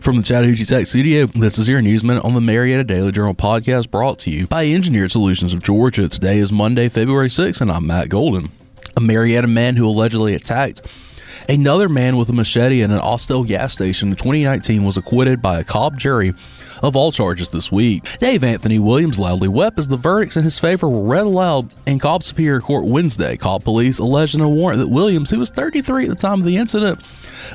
From the Chattahoochee Tech Studio, this is your News Minute on the Marietta Daily Journal podcast brought to you by Engineered Solutions of Georgia. Today is Monday, February 6th, and I'm Matt Golden. A Marietta man who allegedly attacked another man with a machete in an Austell gas station in 2019 was acquitted by a Cobb jury of all charges this week. Dave Anthony Williams loudly wept as the verdicts in his favor were read aloud in Cobb Superior Court Wednesday. Cobb police alleged in a warrant that Williams, who was 33 at the time of the incident,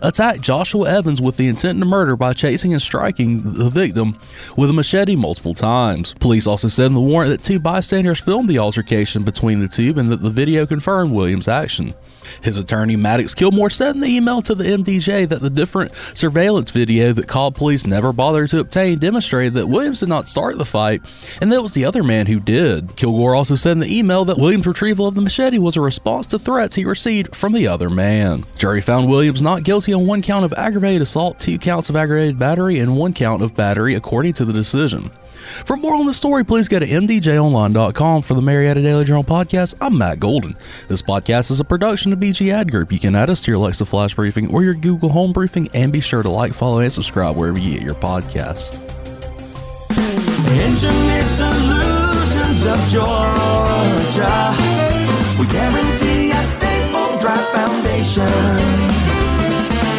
attacked Joshua Evans with the intent to murder by chasing and striking the victim with a machete multiple times. Police also said in the warrant that two bystanders filmed the altercation between the two and that the video confirmed Williams' action. His attorney, Maddox Kilgore, said in the email to the MDJ that the different surveillance video that Cobb police never bothered to obtain demonstrated that Williams did not start the fight and that it was the other man who did. Kilgore also said in the email that Williams' retrieval of the machete was a response to threats he received from the other man. Jury found Williams not guilty on one count of aggravated assault, two counts of aggravated battery, and one count of battery, according to the decision. For more on the story, please go to mdjonline.com. For the Marietta Daily Journal podcast, I'm Matt Golden. This podcast is a production of BG Ad Group. You can add us to your Alexa Flash Briefing or your Google Home Briefing, and be sure to like, follow, and subscribe wherever you get your podcast. Engineered Solutions of Georgia. We guarantee a stable, dry foundation.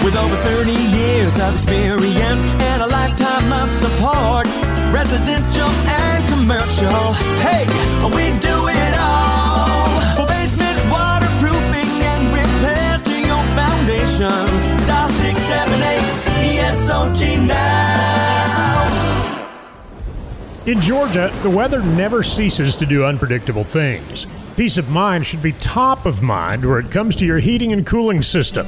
With over 30 years of experience and a lifetime of support, residential and commercial. Hey, we do it all. For basement waterproofing and repairs to your foundation. Dial 678 ESOG now. In Georgia, the weather never ceases to do unpredictable things. Peace of mind should be top of mind where it comes to your heating and cooling system.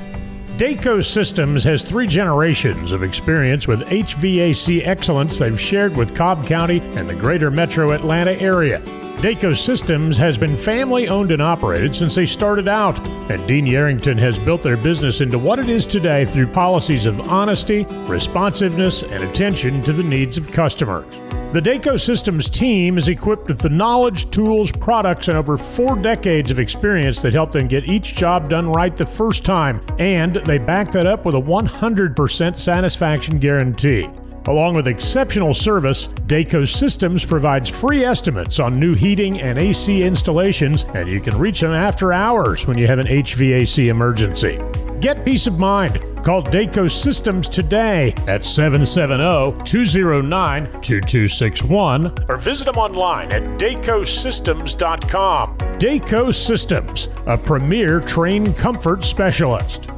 Daco Systems has three generations of experience with HVAC excellence they've shared with Cobb County and the greater metro Atlanta area. Daco Systems has been family owned and operated since they started out, and Dean Yarrington has built their business into what it is today through policies of honesty, responsiveness, and attention to the needs of customers. The Daco Systems team is equipped with the knowledge, tools, products, and over four decades of experience that help them get each job done right the first time, and they back that up with a 100% satisfaction guarantee. Along with exceptional service, Daco Systems provides free estimates on new heating and AC installations, and you can reach them after hours when you have an HVAC emergency. Get peace of mind. Call Daco Systems today at 770 209 2261 or visit them online at dacosystems.com. Daco Systems, a premier Trane comfort specialist.